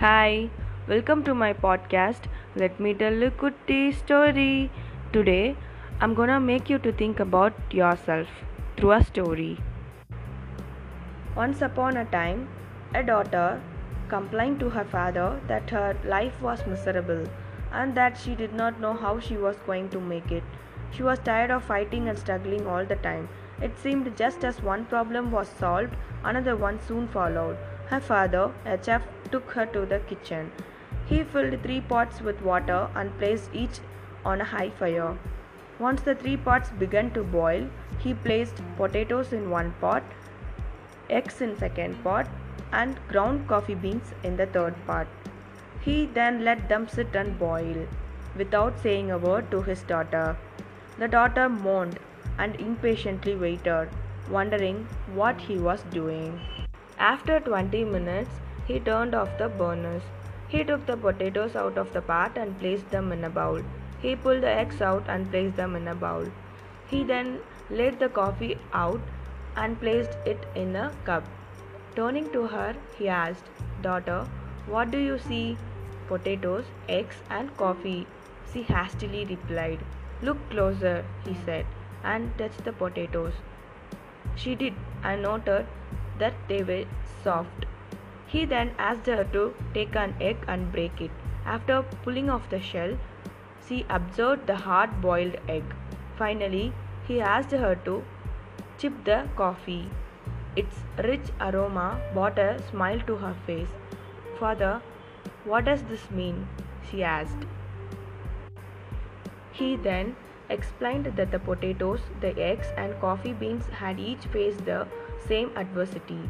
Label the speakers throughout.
Speaker 1: Hi, welcome to my podcast. Let me tell a good story. Today, I'm gonna make you to think about yourself through a story. Once upon a time, a daughter complained to her father that her life was miserable and that she did not know how she was going to make it. She was tired of fighting and struggling all the time. It seemed just as one problem was solved, another one soon followed. Her father, a chef, took her to the kitchen. He filled three pots with water and placed each on a high fire. Once the three pots began to boil, he placed potatoes in one pot, eggs in second pot, and ground coffee beans in the third pot. He then let them sit and boil, without saying a word to his daughter. The daughter moaned and impatiently waited, wondering what he was doing. After 20 minutes, he turned off the burners. He took the potatoes out of the pot and placed them in a bowl. He pulled the eggs out and placed them in a bowl. He then laid the coffee out and placed it in a cup. Turning to her, he asked, Daughter, what do you see? Potatoes, eggs, and coffee. She hastily replied. Look closer, he said, and touched the potatoes. She did and noted that they were soft. He then asked her to take an egg and break it. After pulling off the shell, she observed the hard boiled egg. Finally, he asked her to chip the coffee. Its rich aroma brought a smile to her face. Father, what does this mean? she asked. He then explained that the potatoes, the eggs, and coffee beans had each faced the same adversity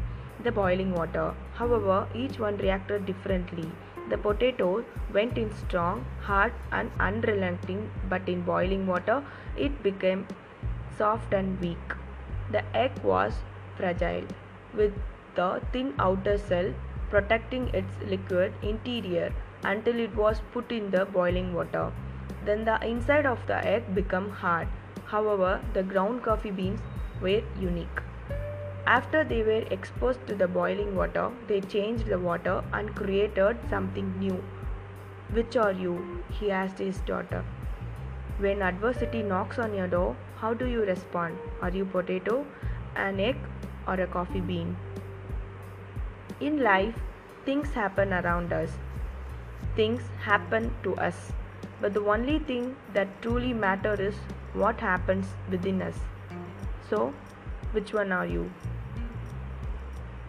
Speaker 1: the boiling water. However, each one reacted differently. The potato went in strong, hard, and unrelenting, but in boiling water, it became soft and weak. The egg was fragile, with the thin outer shell protecting its liquid interior until it was put in the boiling water. Then the inside of the egg became hard. However, the ground coffee beans were unique. After they were exposed to the boiling water, they changed the water and created something new. Which are you? he asked his daughter. When adversity knocks on your door, how do you respond? Are you potato, an egg, or a coffee bean? In life, things happen around us. Things happen to us. But the only thing that truly matters is what happens within us. So, which one are you?